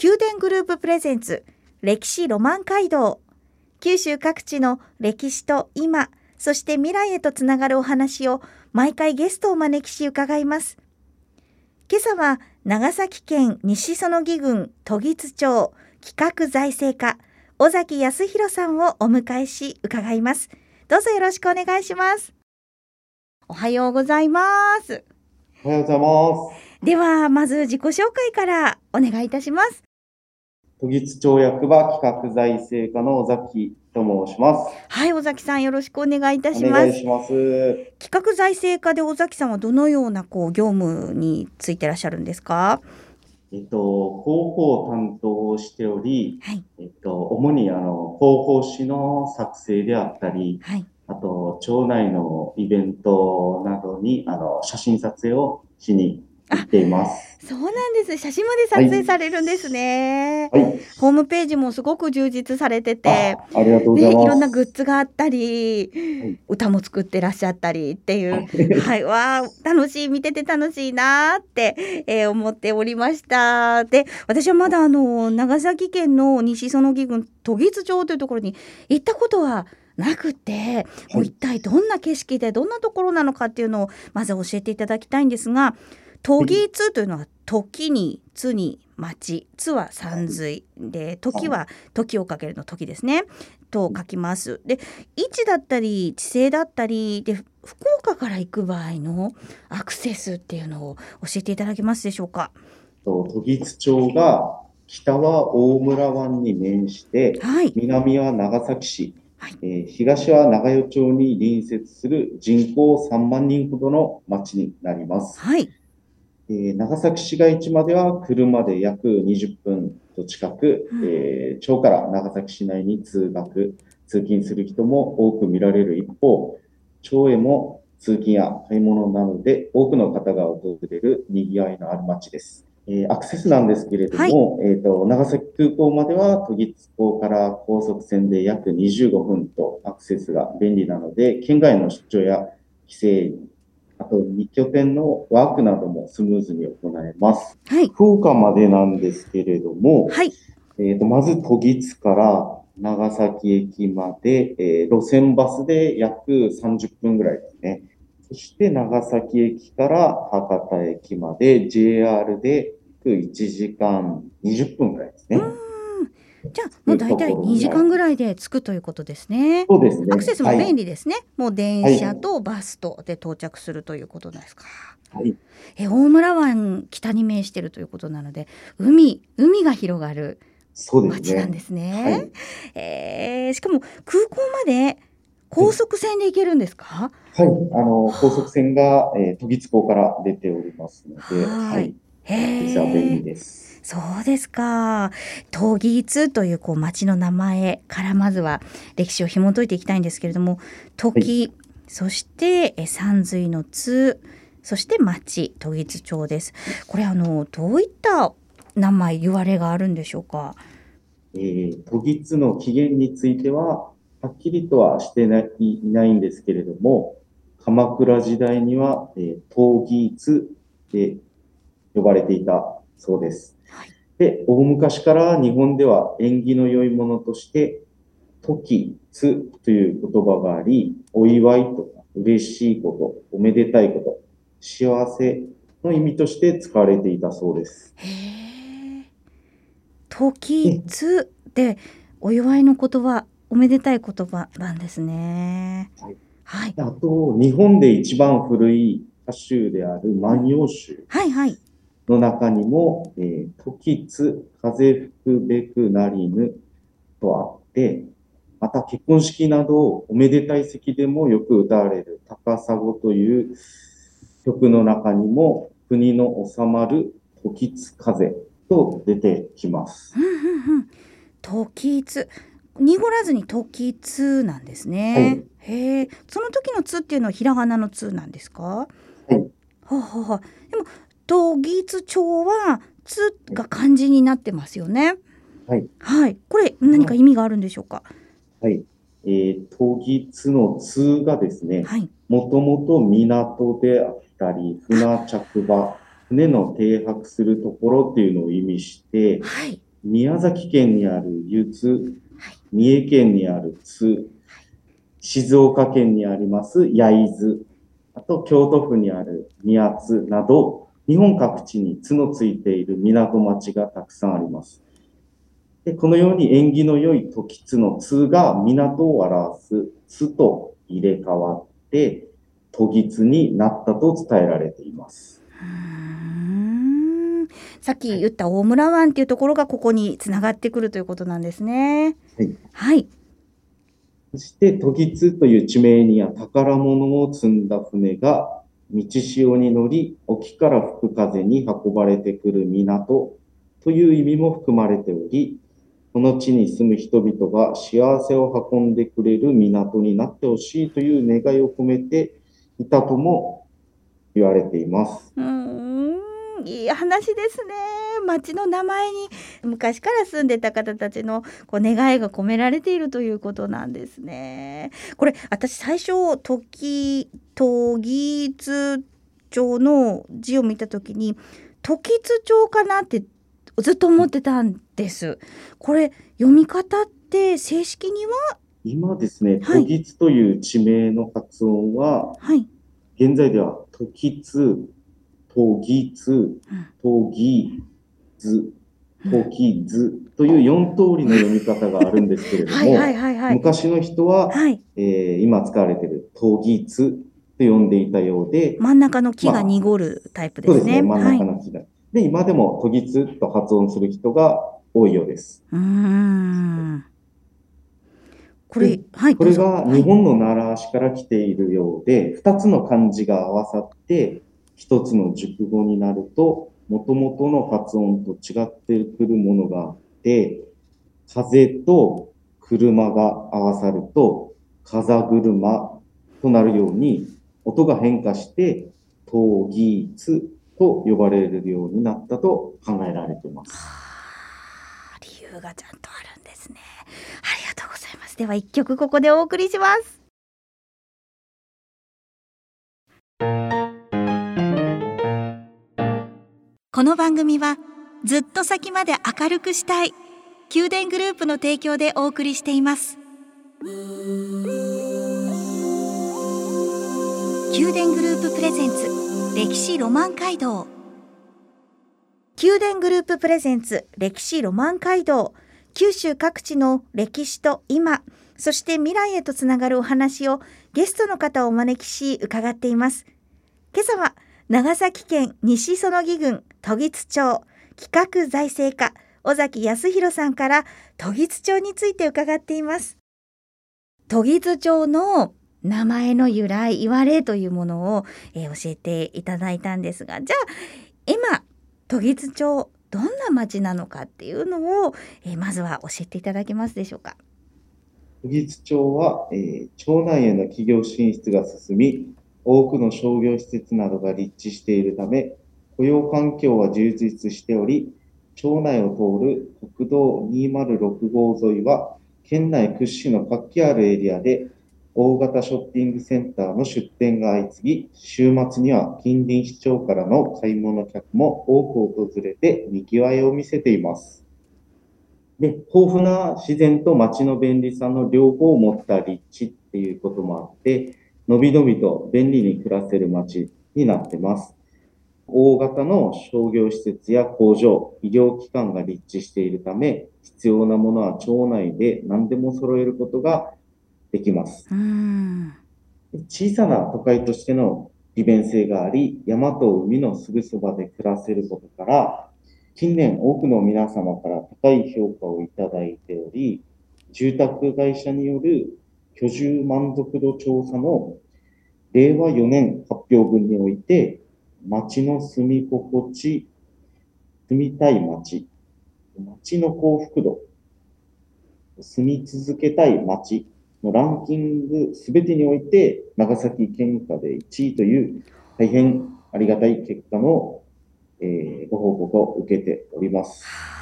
宮殿グループプレゼンツ歴史ロマン街道。九州各地の歴史と今そして未来へとつながるお話を毎回ゲストを招きし伺います。今朝は長崎県西園木郡都木津町企画財政課尾崎康弘さんをお迎えし伺います。どうぞよろしくお願いします。おはようございます。おはようございます。ではまず自己紹介からお願いいたします都議津町役場企画財政課の尾崎と申します。はい、尾崎さんよろしくお願いいたします。お願いします。企画財政課で尾崎さんはどのようなこう業務についてらっしゃるんですか？えっと、広報担当をしており、はい、えっと、主にあの広報誌の作成であったり、はい、あと町内のイベントなどにあの写真撮影をしに行っています。そうなんです。写真まで撮影されるんですね。はい。ホームページもすごく充実されてて、ありがとうございます。いろんなグッズがあったり、はい、歌も作ってらっしゃったりっていう、はい、わあ楽しい見てて楽しいなって、えー、思っておりました。で、私はまだあの長崎県の西園木郡都木津町というところに行ったことはなくて、もう一体どんな景色でどんなところなのかっていうのをまず教えていただきたいんですが。都議津というのは時に津に町津は山水で時は時をかけるの時ですね。と書きます。で位置だったり地勢だったりで福岡から行く場合のアクセスっていうのを教えていただけますでしょうか？都議津町が北は大村湾に面して、はい、南は長崎市、はい、えー、東は長与町に隣接する人口3万人ほどの町になります。はいえー、長崎市街地までは車で約20分と近く、うん、えー、町から長崎市内に通学、通勤する人も多く見られる一方、町へも通勤や買い物などで多くの方が訪れる賑わいのある町です。えー、アクセスなんですけれども、はい、えっ、と、長崎空港までは都議津港から高速船で約25分とアクセスが便利なので、県外の出張や帰省あと2拠点のワークなどもスムーズに行えます。はい。福岡までなんですけれども、はい。えっ、と、まず都議津から長崎駅まで、えー、路線バスで約30分ぐらいですね。そして長崎駅から博多駅まで JR で1時間20分ぐらいですね。じゃあもう大体2時間ぐらいで着くということですね。そうですね。アクセスも便利ですね。はい、もう電車とバスとで到着するということですか。はい。え大村湾北に面しているということなので、海海が広がる街なんですね。すねはい、えー、しかも空港まで高速船で行けるんですか？はい、あの高速船が、えー、都議津港から出ておりますので、はい。実は便利です。そうですか。闘技津というこう町の名前からまずは歴史を紐解いていきたいんですけれども、時、はい、そして山水の津、そして町都議津町です。これあのどういった名前言われがあるんでしょうか？えー、都議津の起源についてははっきりとはしてないいないんですけれども、鎌倉時代には、えー、闘技津で呼ばれていたそうです。で、大昔から日本では縁起の良いものとして、時、つという言葉があり、お祝いとか嬉しいこと、おめでたいこと、幸せの意味として使われていたそうです。へえ。時、つでお祝いの言葉、おめでたい言葉なんですね。はい。はい、あと、日本で一番古い歌集である万葉集。はいはい。の中にも、えー、時津風吹くべくなりぬとあって、また結婚式などおめでたい席でもよく歌われる高砂という曲の中にも国の収まる時津風と出てきます。時津。濁らずに時津なんですね、はい、へえその時の津っていうのはひらがなの津なんですか？はははでも時津町は津が漢字になってますよね。はい、はい、これ何か意味があるんでしょうか？はい。えー、時津の津がですね、もともと港であったり、船着場、船の停泊するところっていうのを意味して、はい、宮崎県にある湯津、三重県にある津、静岡県にあります焼津、あと京都府にある宮津など、日本各地に津のついている港町がたくさんあります。でこのように縁起の良い時津の津が港を表す津と入れ替わって、時津になったと伝えられています。さっき言った大村湾っていうところがここにつながってくるということなんですね。はい。はい、そして時津という地名には宝物を積んだ船が道潮に乗り沖から吹く風に運ばれてくる港という意味も含まれており、この地に住む人々が幸せを運んでくれる港になってほしいという願いを込めていたとも言われています。うんいい話ですね。町の名前に昔から住んでた方たちのこう願いが込められているということなんですね。これ私最初時時津町の字を見た時に時津町かなってずっと思ってたんです。これ読み方って正式には？今ですね、時津という地名の発音は、はい、現在では時津とぎつ、とぎず、ときずという4通りの読み方があるんですけれども、昔の人は、はい、えー、今使われているとぎつと呼んでいたようで、真ん中の木が濁るタイプですね。そうですね、真ん中の木が。はい、で、今でもとぎつと発音する人が多いようです。うん。これ、はい、これが日本の習わしから来ているようで、2つの漢字が合わさって、一つの熟語になると、もともとの発音と違ってくるものがあって、風と車が合わさると、風車となるように、音が変化して、陶技ツと呼ばれるようになったと考えられています。理由がちゃんとあるんですね。ありがとうございます。では一曲ここでお送りします。この番組はずっと先まで明るくしたい宮殿グループの提供でお送りしています。宮殿グループプレゼンツ歴史ロマン街道。宮殿グループプレゼンツ歴史ロマン街道。九州各地の歴史と今そして未来へとつながるお話をゲストの方をお招きし伺っています。今朝は長崎県西園木郡都津町。企画財政課尾崎康弘さんから都津町について伺っています。都津町の名前の由来言われというものを、えー、教えていただいたんですがじゃあ今都津町どんな町なのかっていうのを、えー、まずは教えていただけますでしょうか？都津町は、えー、町内への企業進出が進み多くの商業施設などが立地しているため、雇用環境は充実しており、町内を通る国道206号沿いは、県内屈指の活気あるエリアで、大型ショッピングセンターの出店が相次ぎ、週末には近隣市町からの買い物客も多く訪れて賑わいを見せています。で、豊富な自然と街の便利さの両方を持った立地っていうこともあって、のびのびと便利に暮らせる街になってます。大型の商業施設や工場、医療機関が立地しているため、必要なものは町内で何でも揃えることができます。小さな都会としての利便性があり、山と海のすぐそばで暮らせることから、近年多くの皆様から高い評価をいただいており、住宅会社による居住満足度調査の令和4年発表分において、町の住み心地、住みたい町、町の幸福度住み続けたい街のランキングすべてにおいて、長崎県下で1位という大変ありがたい結果の、えー、ご報告を受けております。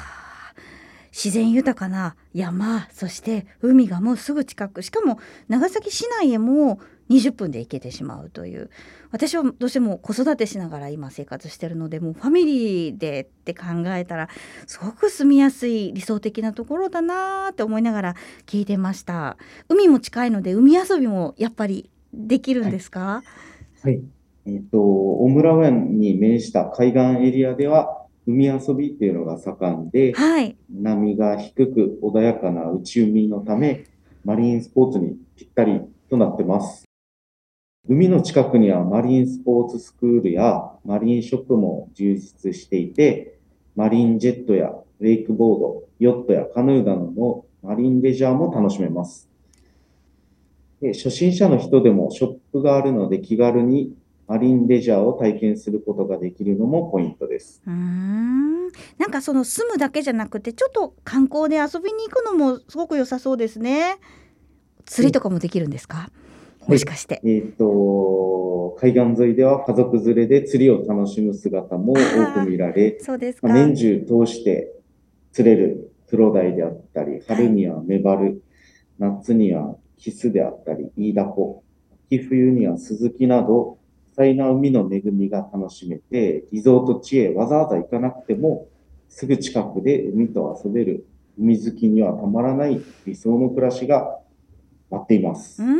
自然豊かな山そして海がもうすぐ近くしかも長崎市内へも20分で行けてしまうという。私はどうしても子育てしながら今生活してるのでもうファミリーでって考えたらすごく住みやすい理想的なところだなって思いながら聞いてました。海も近いので海遊びもやっぱりできるんですか？はい、えっ、ー、と大村湾に面した海岸エリアでは海遊びっていうのが盛んで、はい、波が低く穏やかな内海のためマリンスポーツにぴったりとなってます。海の近くにはマリンスポーツスクールやマリンショップも充実していて、マリンジェットやウェイクボード、ヨットやカヌーなどのマリンレジャーも楽しめます。で初心者の人でもショップがあるので気軽にマリンレジャーを体験することができるのもポイントです。うんなんかその住むだけじゃなくてちょっと観光で遊びに行くのもすごく良さそうですね。釣りとかもできるんですか、もしかして。えっ、ー、と、海岸沿いでは家族連れで釣りを楽しむ姿も多く見られ、そうですか年中通して釣れるクロダイであったり、春にはメバル、はい、夏にはキスであったり、イイダコ、秋冬にはスズキなど、な海の恵みが楽しめて、リゾート地へわざわざ行かなくても、すぐ近くで海と遊べる海好きにはたまらない理想の暮らしが待っています。うん。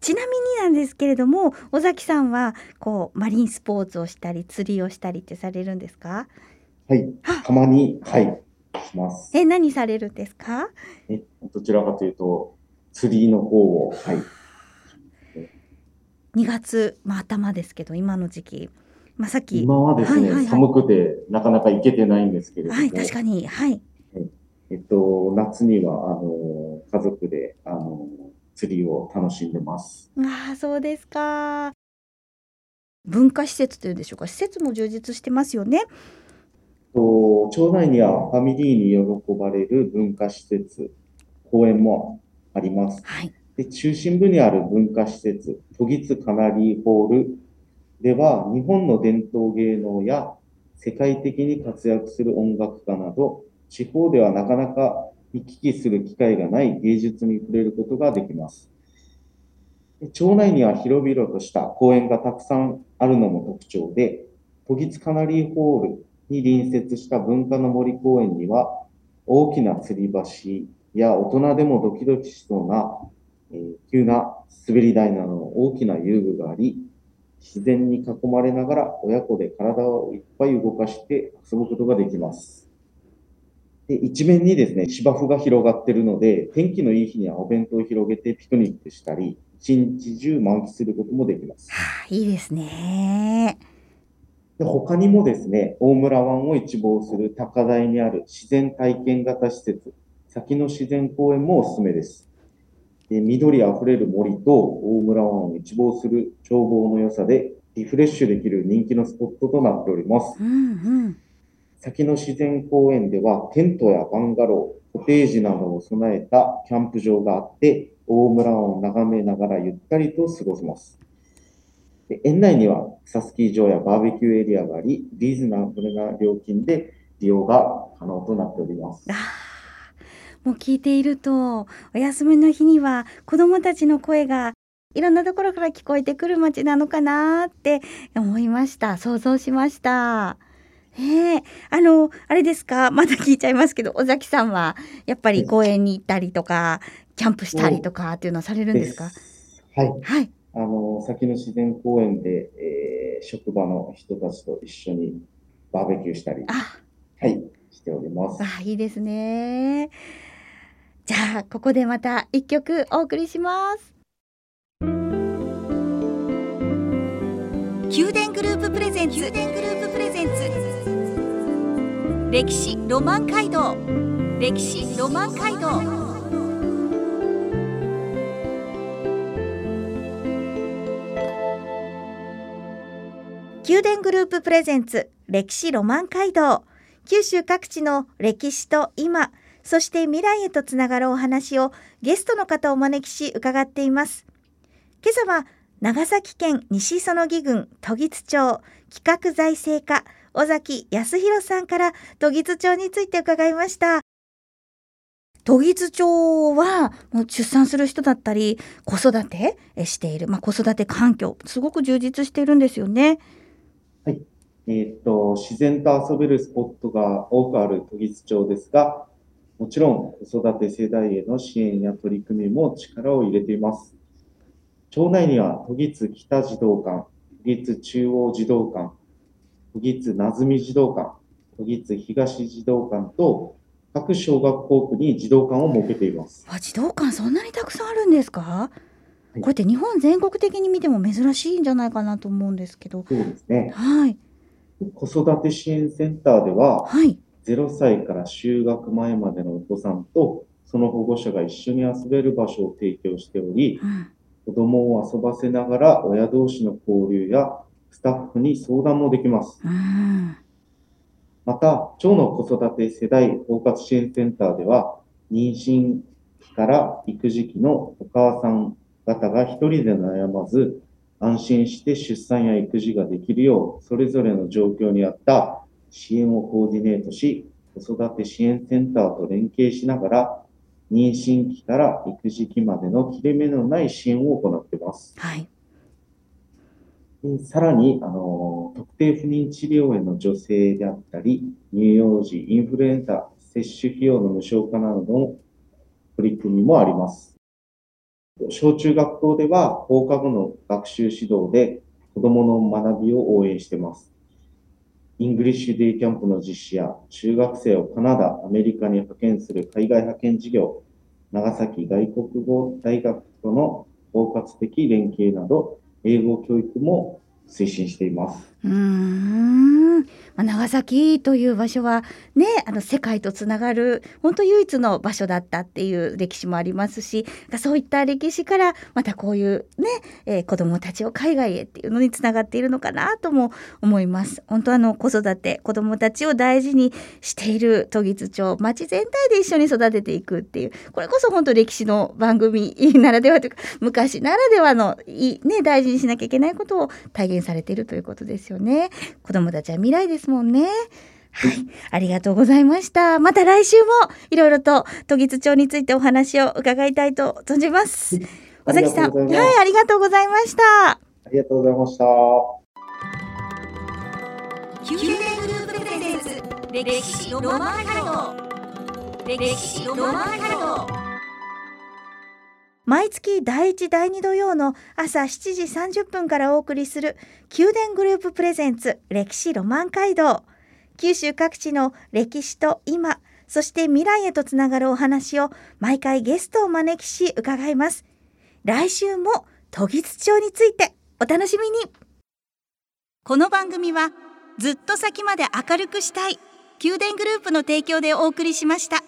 ちなみになんですけれども尾崎さんはこうマリンスポーツをしたり釣りをしたりってされるんですか？はい。たまにはい。します。え何されるんですか？えどちらかというと釣りの方をはい2月、まあ、頭ですけど今の時期まあ、さっき今はですね、はいはいはい、寒くてなかなか行けてないんですけれども、はい、確かに、はい。えっと、夏には、あの、家族で、あの、釣りを楽しんでます。ああ、そうですか。文化施設というんでしょうか、施設も充実してますよね。と町内にはファミリーに喜ばれる文化施設、公園もあります。はい、で中心部にある文化施設、都議津カナリーホールでは、日本の伝統芸能や世界的に活躍する音楽家など、地方ではなかなか行き来する機会がない芸術に触れることができます。町内には広々とした公園がたくさんあるのも特徴で、都議津カナリーホールに隣接した文化の森公園には、大きな吊り橋や大人でもドキドキしそうな、えー、急な滑り台などの大きな遊具があり、自然に囲まれながら親子で体をいっぱい動かして遊ぶことができます。で一面にですね、芝生が広がってるので、天気のいい日にはお弁当を広げてピクニックしたり、一日中満喫することもできます。はあ、いいですね。で他にもですね、大村湾を一望する高台にある自然体験型施設、先の自然公園もおすすめです。で緑あふれる森と大村湾を一望する眺望の良さでリフレッシュできる人気のスポットとなっております。うんうん先の自然公園ではテントやバンガロー、コテージなどを備えたキャンプ場があって、大村湾を眺めながらゆったりと過ごせます。園内には草スキー場やバーベキューエリアがあり、リーズナブルな料金で利用が可能となっております。もう聞いていると、お休みの日には子どもたちの声がいろんなところから聞こえてくる街なのかなって思いました。想像しました。ええ、あの、あれですか、まだ聞いちゃいますけど、尾崎さんはやっぱり公園に行ったりとか、キャンプしたりとかっていうのはされるんですか？はい。はい。あの、先の自然公園で、えー、職場の人たちと一緒にバーベキューしたり、あ、はい、しております。あ、いいですね。じゃあ、ここでまた一曲お送りします。宮殿グループプレゼンツ。宮殿グループプレゼンツ歴史ロマン街道。歴史ロマン街道。宮殿グループプレゼンツ。歴史ロマン街道。九州各地の歴史と今。そして未来へとつながるお話をゲストの方をお招きし伺っています今朝は長崎県西園木郡都木津町企画財政課尾崎康弘さんから都木津町について伺いました都木津町はもう出産する人だったり子育てしている、まあ、子育て環境すごく充実しているんですよね。はい。えー、っと、自然と遊べるスポットが多くある都木津町ですが、もちろん子育て世代への支援や取り組みも力を入れています。町内には都木津北児童館、都木津中央児童館、都木津なずみ児童館、都木津東児童館と各小学校区に児童館を設けています。あ、児童館そんなにたくさんあるんですか？はい、これって日本全国的に見ても珍しいんじゃないかなと思うんですけど。そうですね。はい。子育て支援センターでは、はい、0歳から就学前までのお子さんとその保護者が一緒に遊べる場所を提供しており、うん、子供を遊ばせながら親同士の交流やスタッフに相談もできます。うんまた、町の子育て世代包括支援センターでは、妊娠期から育児期のお母さん方が一人で悩まず、安心して出産や育児ができるよう、それぞれの状況に合った支援をコーディネートし、子育て支援センターと連携しながら、妊娠期から育児期までの切れ目のない支援を行っています。はい。さらに、あの、特定不妊治療への助成であったり、乳幼児インフルエンザ接種費用の無償化などの取り組みもあります。小中学校では放課後の学習指導で子供の学びを応援しています。 English Day Camp の実施や中学生をカナダ、アメリカに派遣する海外派遣事業、長崎外国語大学との包括的連携など、英語教育も推進しています。うんまあ、長崎という場所はねあの世界とつながる本当唯一の場所だったっていう歴史もありますしそういった歴史からまたこういうね、えー、子どもたちを海外へっていうのにつながっているのかなとも思います。本当あの子育て子どもたちを大事にしている都議町町全体で一緒に育てていくっていうこれこそ本当歴史の番組ならではというか昔ならではのい、ね、大事にしなきゃいけないことを体現されているということですよね。子どもたちは未来ですもんね。はい、ありがとうございました。また来週もいろいろと都議町についてお話を伺いたいと存じます。尾崎さん、はい、ありがとうございました。ありがとうございました。宮殿グループプレゼンツ歴史ロマンハルト歴史ロマンハルト毎月第1第2土曜の朝7時30分からお送りする宮殿グループプレゼンツ歴史ロマン街道。九州各地の歴史と今そして未来へとつながるお話を毎回ゲストを招きし伺います。来週も都議津町についてお楽しみに。この番組はずっと先まで明るくしたい宮殿グループの提供でお送りしました。